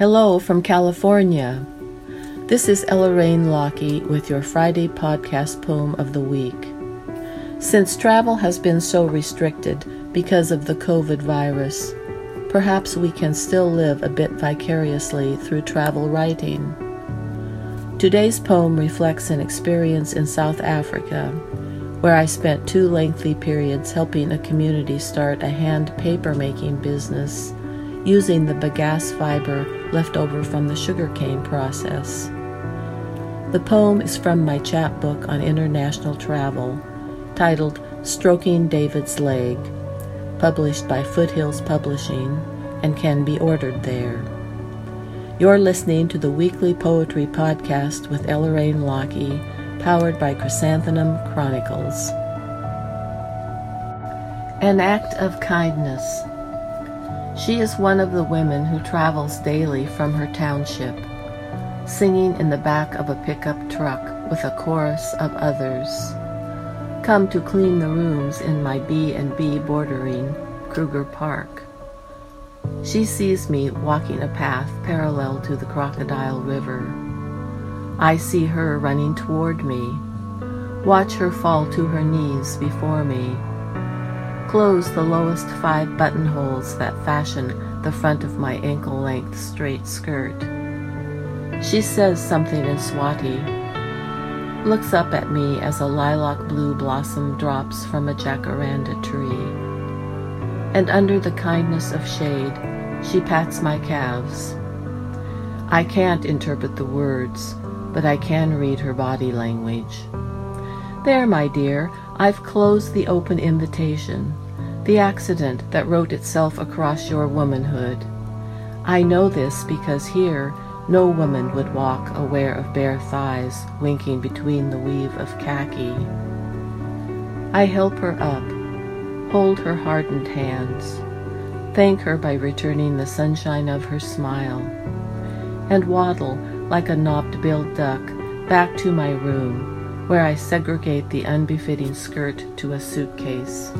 Hello from California. This is Ellaraine Lockie with your Friday podcast poem of the week. Since travel has been so restricted because of the COVID virus, perhaps we can still live a bit vicariously through travel writing. Today's poem reflects an experience in South Africa where I spent two lengthy periods helping a community start a hand paper making business using the bagasse fiber left over from the sugarcane process. The poem is from my chapbook on international travel, titled Stroking David's Leg, published by Foothills Publishing, and can be ordered there. You're listening to the weekly poetry podcast with Ellaraine Lockie, powered by Chrysanthemum Chronicles. An act of kindness. She is one of the women who travels daily from her township, singing in the back of a pickup truck with a chorus of others. Come to clean the rooms in my B&B bordering Kruger Park. She sees me walking a path parallel to the Crocodile River. I see her running toward me. Watch her fall to her knees before me Close the lowest five buttonholes that fashion the front of my ankle length straight skirt. She says something in Swati, looks up at me as a lilac blue blossom drops from a jacaranda tree. And under the kindness of shade, she pats my calves. I can't interpret the words, but I can read her body language. There, my dear, I've closed the open invitation, the accident that wrote itself across your womanhood. I know this because here no woman would walk aware of bare thighs winking between the weave of khaki. I help her up, hold her hardened hands, thank her by returning the sunshine of her smile, and waddle like a knobbed-billed duck back to my room where I segregate the unbefitting skirt to a suitcase.